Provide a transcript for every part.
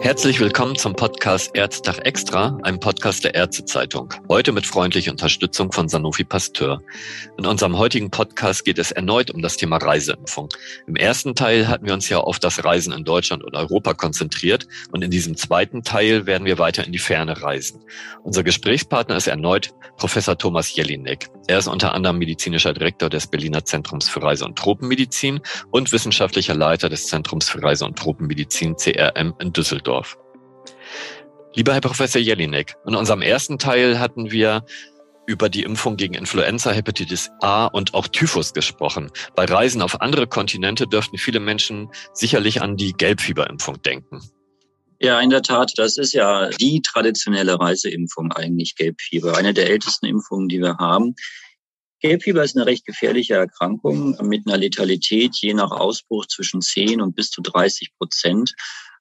Herzlich willkommen zum Podcast Ärztag Extra, einem Podcast der Ärztezeitung. Heute mit freundlicher Unterstützung von Sanofi Pasteur. In unserem heutigen Podcast geht es erneut um das Thema Reiseimpfung. Im ersten Teil hatten wir uns ja auf das Reisen in Deutschland und Europa konzentriert und in diesem zweiten Teil werden wir weiter in die Ferne reisen. Unser Gesprächspartner ist erneut Professor Thomas Jelinek. Er ist unter anderem medizinischer Direktor des Berliner Zentrums für Reise- und Tropenmedizin und wissenschaftlicher Leiter des Zentrums für Reise- und Tropenmedizin CRM in Düsseldorf. Düsseldorf. Lieber Herr Professor Jelinek, in unserem ersten Teil hatten wir über die Impfung gegen Influenza, Hepatitis A und auch Typhus gesprochen. Bei Reisen auf andere Kontinente dürften viele Menschen sicherlich an die Gelbfieberimpfung denken. Ja, in der Tat, das ist ja die traditionelle Reiseimpfung eigentlich, Gelbfieber. Eine der ältesten Impfungen, die wir haben. Gelbfieber ist eine recht gefährliche Erkrankung mit einer Letalität je nach Ausbruch zwischen 10 und bis zu 30 Prozent.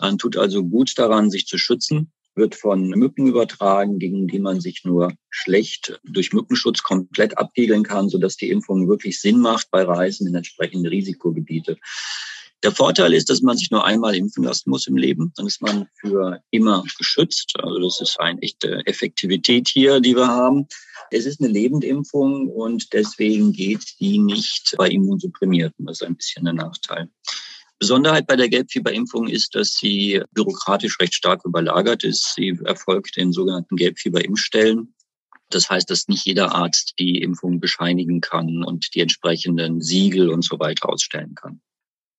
Man tut also gut daran, sich zu schützen, wird von Mücken übertragen, gegen die man sich nur schlecht durch Mückenschutz komplett abgiegeln kann, sodass die Impfung wirklich Sinn macht bei Reisen in entsprechende Risikogebiete. Der Vorteil ist, dass man sich nur einmal impfen lassen muss im Leben. Dann ist man für immer geschützt. Also das ist eine echte Effektivität hier, die wir haben. Es ist eine Lebendimpfung und deswegen geht die nicht bei Immunsupprimierten. Das ist ein bisschen ein Nachteil. Besonderheit bei der Gelbfieberimpfung ist, dass sie bürokratisch recht stark überlagert ist. Sie erfolgt in sogenannten Gelbfieberimpfstellen. Das heißt, dass nicht jeder Arzt die Impfung bescheinigen kann und die entsprechenden Siegel und so weiter ausstellen kann.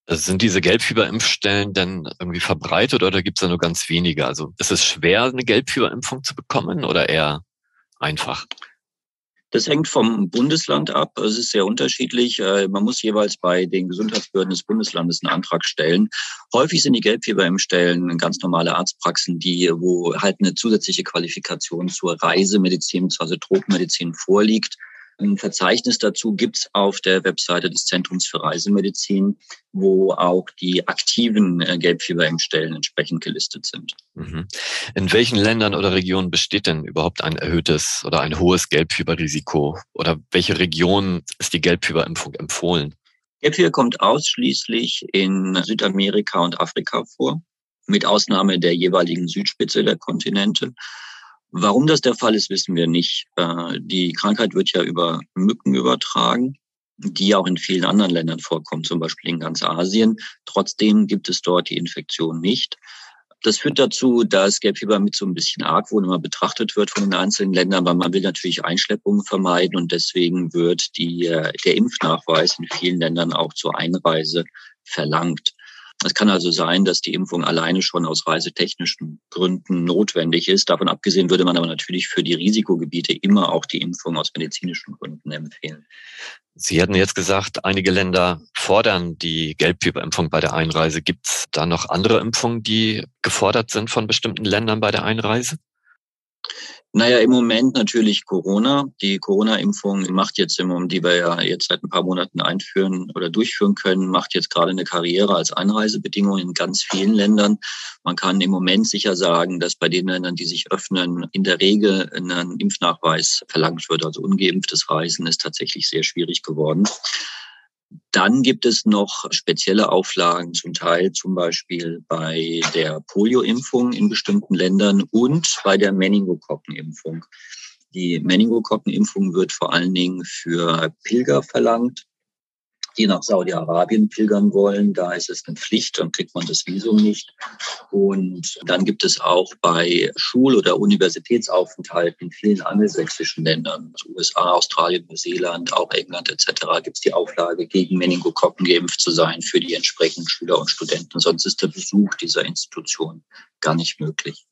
Also sind diese Gelbfieberimpfstellen denn irgendwie verbreitet oder gibt es da nur ganz wenige? Also ist es schwer, eine Gelbfieberimpfung zu bekommen oder eher einfach? Das hängt vom Bundesland ab. Es ist sehr unterschiedlich. Äh, man muss jeweils bei den Gesundheitsbehörden des Bundeslandes einen Antrag stellen. Häufig sind die Gelbfieberimpfstellen ganz normale Arztpraxen, die, wo halt eine zusätzliche Qualifikation zur Reisemedizin, also Tropenmedizin vorliegt. Ein Verzeichnis dazu gibt's auf der Webseite des Zentrums für Reisemedizin, wo auch die aktiven äh, Gelbfieberimpfstellen entsprechend gelistet sind. Mhm. In welchen Ländern oder Regionen besteht denn überhaupt ein erhöhtes oder ein hohes Gelbfieberrisiko? Oder welche Region ist die Gelbfieberimpfung empfohlen? Gelbfieber kommt ausschließlich in Südamerika und Afrika vor, mit Ausnahme der jeweiligen Südspitze der Kontinente. Warum das der Fall ist, wissen wir nicht. Äh, die Krankheit wird ja über Mücken übertragen, die auch in vielen anderen Ländern vorkommt, zum Beispiel in ganz Asien. Trotzdem gibt es dort die Infektion nicht. Das führt dazu, dass Gelbfieber mit so ein bisschen Argwohn immer betrachtet wird von den einzelnen Ländern, weil man will natürlich Einschleppungen vermeiden und deswegen wird die, äh, der Impfnachweis in vielen Ländern auch zur Einreise verlangt. Es kann also sein, dass die Impfung alleine schon aus reisetechnischen Gründen notwendig ist. Davon abgesehen würde man aber natürlich für die Risikogebiete immer auch die Impfung aus medizinischen Gründen empfehlen. Sie hatten jetzt gesagt, einige Länder fordern die Gelbfieberimpfung bei der Einreise. Gibt es da noch andere Impfungen, die gefordert sind von bestimmten Ländern bei der Einreise? Naja, im Moment natürlich Corona. Die Corona-Impfung macht jetzt im Moment, die wir ja jetzt seit ein paar Monaten einführen oder durchführen können, macht jetzt gerade eine Karriere als Einreisebedingung in ganz vielen Ländern. Man kann im Moment sicher sagen, dass bei den Ländern, die sich öffnen, in der Regel ein Impfnachweis verlangt wird. Also ungeimpftes Reisen ist tatsächlich sehr schwierig geworden. Dann gibt es noch spezielle Auflagen, zum Teil zum Beispiel bei der Polioimpfung in bestimmten Ländern und bei der Meningokokkenimpfung. Die Meningokokkenimpfung wird vor allen Dingen für Pilger verlangt die nach Saudi-Arabien pilgern wollen. Da ist es eine Pflicht, dann kriegt man das Visum nicht. Und dann gibt es auch bei Schul- oder Universitätsaufenthalten in vielen angelsächsischen Ländern, also USA, Australien, Neuseeland, auch England etc., gibt es die Auflage, gegen Meningokokken geimpft zu sein für die entsprechenden Schüler und Studenten. Sonst ist der Besuch dieser Institution gar nicht möglich.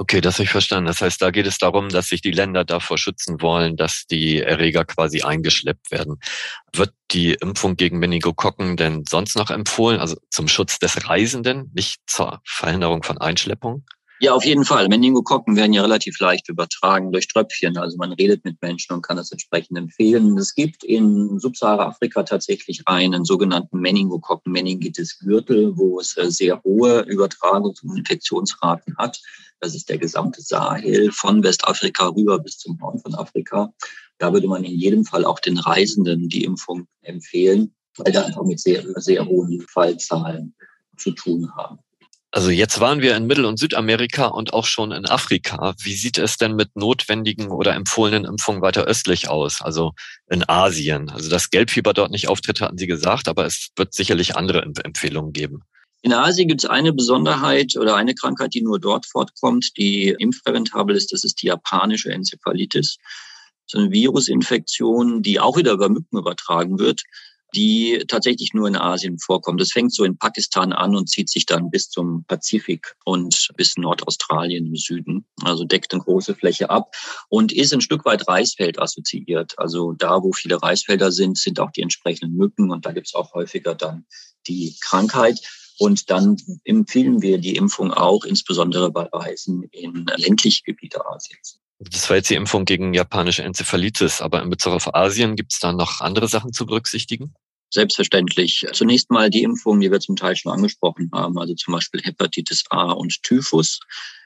Okay, das habe ich verstanden. Das heißt, da geht es darum, dass sich die Länder davor schützen wollen, dass die Erreger quasi eingeschleppt werden. Wird die Impfung gegen Meningokokken denn sonst noch empfohlen, also zum Schutz des Reisenden, nicht zur Verhinderung von Einschleppungen? Ja, auf jeden Fall. Meningokokken werden ja relativ leicht übertragen durch Tröpfchen. Also man redet mit Menschen und kann das entsprechend empfehlen. Es gibt in Subsahara-Afrika tatsächlich einen sogenannten Meningokokken-Meningitis-Gürtel, wo es äh, sehr hohe Übertragungs- und Infektionsraten hat. Das ist der gesamte Sahel von Westafrika rüber bis zum Norden von Afrika. Da würde man in jedem Fall auch den Reisenden die Impfung empfehlen, weil da einfach mit sehr, sehr hohen Fallzahlen zu tun haben. Also jetzt waren wir in Mittel- und Südamerika und auch schon in Afrika. Wie sieht es denn mit notwendigen oder empfohlenen Impfungen weiter östlich aus, also in Asien? Also dass Gelbfieber dort nicht auftritt, hatten Sie gesagt, aber es wird sicherlich andere Empfehlungen geben. In Asien gibt es eine Besonderheit oder eine Krankheit, die nur dort fortkommt, die impfpräventabel ist. Das ist die japanische Enzephalitis. So eine Virusinfektion, die auch wieder über Mücken übertragen wird die tatsächlich nur in Asien vorkommt. Das fängt so in Pakistan an und zieht sich dann bis zum Pazifik und bis Nordaustralien im Süden. Also deckt eine große Fläche ab und ist ein Stück weit Reisfeld assoziiert. Also da, wo viele Reisfelder sind, sind auch die entsprechenden Mücken und da gibt es auch häufiger dann die Krankheit. Und dann empfehlen wir die Impfung auch, insbesondere bei Reisen in ländliche Gebiete Asiens. Das war jetzt die Impfung gegen japanische Enzephalitis, aber in Bezug auf Asien gibt es da noch andere Sachen zu berücksichtigen? Selbstverständlich. Zunächst mal die Impfungen, die wir zum Teil schon angesprochen haben, also zum Beispiel Hepatitis A und Typhus.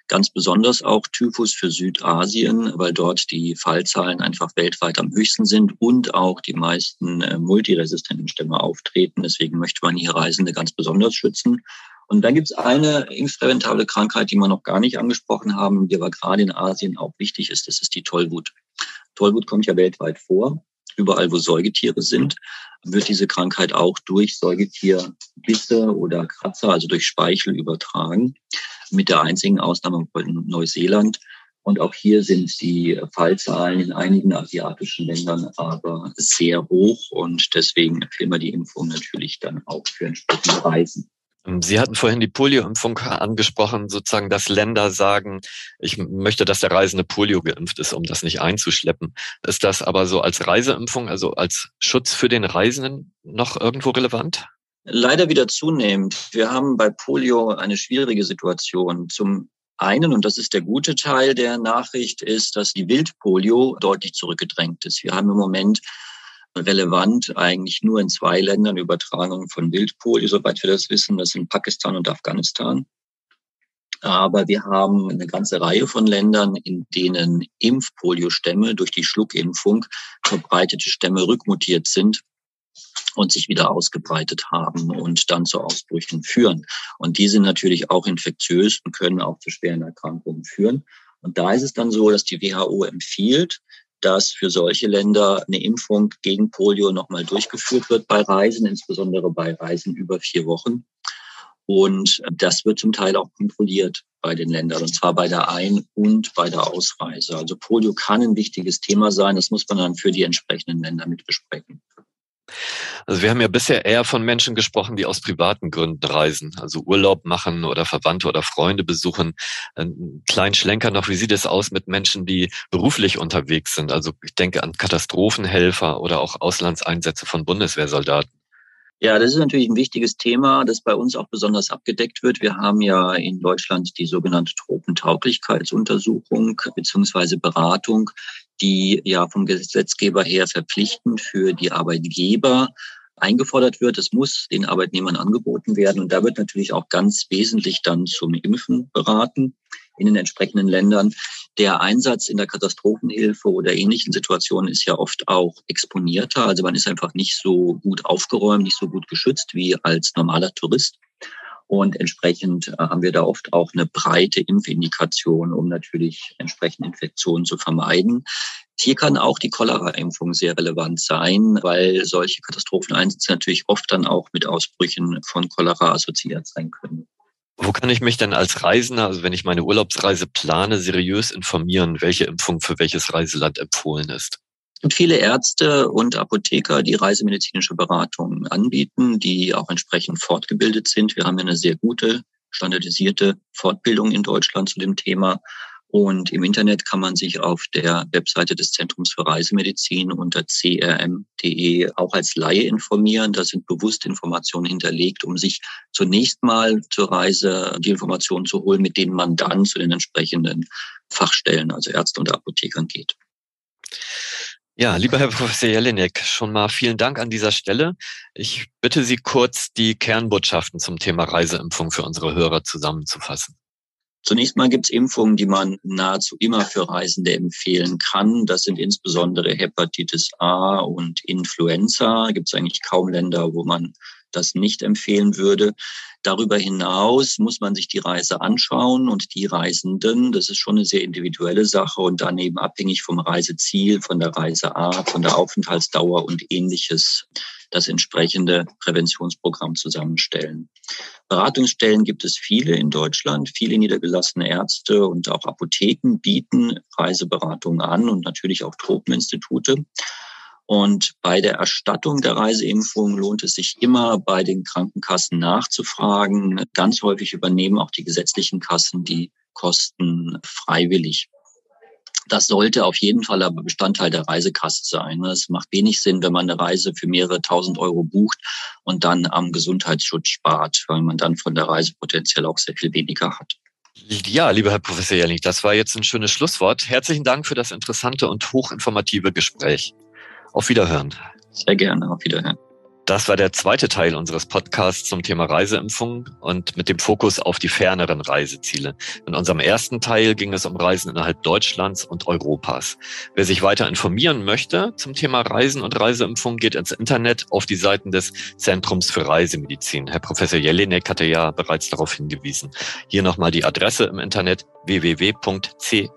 Ganz besonders auch Typhus für Südasien, weil dort die Fallzahlen einfach weltweit am höchsten sind und auch die meisten äh, multiresistenten Stämme auftreten. Deswegen möchte man hier Reisende ganz besonders schützen. Und dann gibt es eine impfpräventable Krankheit, die wir noch gar nicht angesprochen haben, die aber gerade in Asien auch wichtig ist. Das ist die Tollwut. Tollwut kommt ja weltweit vor. Überall, wo Säugetiere sind, wird diese Krankheit auch durch Säugetierbisse oder Kratzer, also durch Speichel übertragen. Mit der einzigen Ausnahme von Neuseeland. Und auch hier sind die Fallzahlen in einigen asiatischen Ländern aber sehr hoch. Und deswegen empfehlen wir die Impfung natürlich dann auch für entsprechende Reisen. Ähm, Sie hatten vorhin die Polioimpfung angesprochen, sozusagen, dass Länder sagen, ich möchte, dass der Reisende Polio geimpft ist, um das nicht einzuschleppen. Ist das aber so als Reiseimpfung, also als Schutz für den Reisenden noch irgendwo relevant? Leider wieder zunehmend. Wir haben bei Polio eine schwierige Situation. Zum einen, und das ist der gute Teil der Nachricht, ist, dass die Wildpolio deutlich zurückgedrängt ist. Wir haben im Moment relevant eigentlich nur in zwei Ländern Übertragung von Wildpolio, soweit wir das wissen. Das sind Pakistan und Afghanistan. Aber wir haben eine ganze Reihe von Ländern, in denen Impfpolio-Stämme durch die Schluckimpfung verbreitete Stämme rückmutiert sind und sich wieder ausgebreitet haben und dann zu Ausbrüchen führen. Und die sind natürlich auch infektiös und können auch zu schweren Erkrankungen führen. Und da ist es dann so, dass die WHO empfiehlt, dass für solche Länder eine Impfung gegen Polio nochmal durchgeführt wird bei Reisen, insbesondere bei Reisen über vier Wochen. Und das wird zum Teil auch kontrolliert bei den Ländern, und zwar bei der Ein- und bei der Ausreise. Also Polio kann ein wichtiges Thema sein. Das muss man dann für die entsprechenden Länder mit besprechen. Also wir haben ja bisher eher von Menschen gesprochen, die aus privaten Gründen reisen, also Urlaub machen oder Verwandte oder Freunde besuchen. Ein kleinen Schlenker noch, wie sieht es aus mit Menschen, die beruflich unterwegs sind? Also ich denke an Katastrophenhelfer oder auch Auslandseinsätze von Bundeswehrsoldaten. Ja, das ist natürlich ein wichtiges Thema, das bei uns auch besonders abgedeckt wird. Wir haben ja in Deutschland die sogenannte Tropentauglichkeitsuntersuchung beziehungsweise Beratung, die ja vom Gesetzgeber her verpflichtend für die Arbeitgeber eingefordert wird. Es muss den Arbeitnehmern angeboten werden. Und da wird natürlich auch ganz wesentlich dann zum Impfen beraten in den entsprechenden Ländern. Der Einsatz in der Katastrophenhilfe oder ähnlichen Situationen ist ja oft auch exponierter. Also man ist einfach nicht so gut aufgeräumt, nicht so gut geschützt wie als normaler Tourist. Und entsprechend äh, haben wir da oft auch eine breite Impfindikation, um natürlich entsprechende Infektionen zu vermeiden. Hier kann auch die Cholera-Impfung sehr relevant sein, weil solche Katastropheneinsätze natürlich oft dann auch mit Ausbrüchen von Cholera assoziiert sein können. Wo kann ich mich denn als Reisender, also wenn ich meine Urlaubsreise plane, seriös informieren, welche Impfung für welches Reiseland empfohlen ist? gibt viele Ärzte und Apotheker, die reisemedizinische Beratungen anbieten, die auch entsprechend fortgebildet sind. Wir haben ja eine sehr gute, standardisierte Fortbildung in Deutschland zu dem Thema. Und im Internet kann man sich auf der Webseite des Zentrums für Reisemedizin unter crm.de auch als Laie informieren. Da sind bewusst Informationen hinterlegt, um sich zunächst mal zur Reise die Informationen zu holen, mit denen man dann zu den entsprechenden Fachstellen, also Ärzte und Apothekern geht. Ja, lieber Herr Professor Jelinek, schon mal vielen Dank an dieser Stelle. Ich bitte Sie kurz, die Kernbotschaften zum Thema Reiseimpfung für unsere Hörer zusammenzufassen. Zunächst mal gibt es Impfungen, die man nahezu immer für Reisende empfehlen kann. Das sind insbesondere Hepatitis A und Influenza. Gibt es eigentlich kaum Länder, wo man das nicht empfehlen würde. Darüber hinaus muss man sich die Reise anschauen und die Reisenden, das ist schon eine sehr individuelle Sache und daneben abhängig vom Reiseziel, von der Reiseart, von der Aufenthaltsdauer und ähnliches das entsprechende Präventionsprogramm zusammenstellen. Beratungsstellen gibt es viele in Deutschland. Viele niedergelassene Ärzte und auch Apotheken bieten Reiseberatungen an und natürlich auch Tropeninstitute. Und bei der Erstattung der Reiseimpfung lohnt es sich immer, bei den Krankenkassen nachzufragen. Ganz häufig übernehmen auch die gesetzlichen Kassen die Kosten freiwillig. Das sollte auf jeden Fall aber Bestandteil der Reisekasse sein. Es macht wenig Sinn, wenn man eine Reise für mehrere tausend Euro bucht und dann am Gesundheitsschutz spart, weil man dann von der Reise potenziell auch sehr viel weniger hat. Ja, lieber Herr Professor Jelling, das war jetzt ein schönes Schlusswort. Herzlichen Dank für das interessante und hochinformative Gespräch. Auf Wiederhören. Sehr gerne, auf Wiederhören. Das war der zweite Teil unseres Podcasts zum Thema Reiseimpfung und mit dem Fokus auf die ferneren Reiseziele. In unserem ersten Teil ging es um Reisen innerhalb Deutschlands und Europas. Wer sich weiter informieren möchte zum Thema Reisen und Reiseimpfung, geht ins Internet auf die Seiten des Zentrums für Reisemedizin. Herr Professor Jelinek hatte ja bereits darauf hingewiesen. Hier nochmal die Adresse im Internet www.crm.de.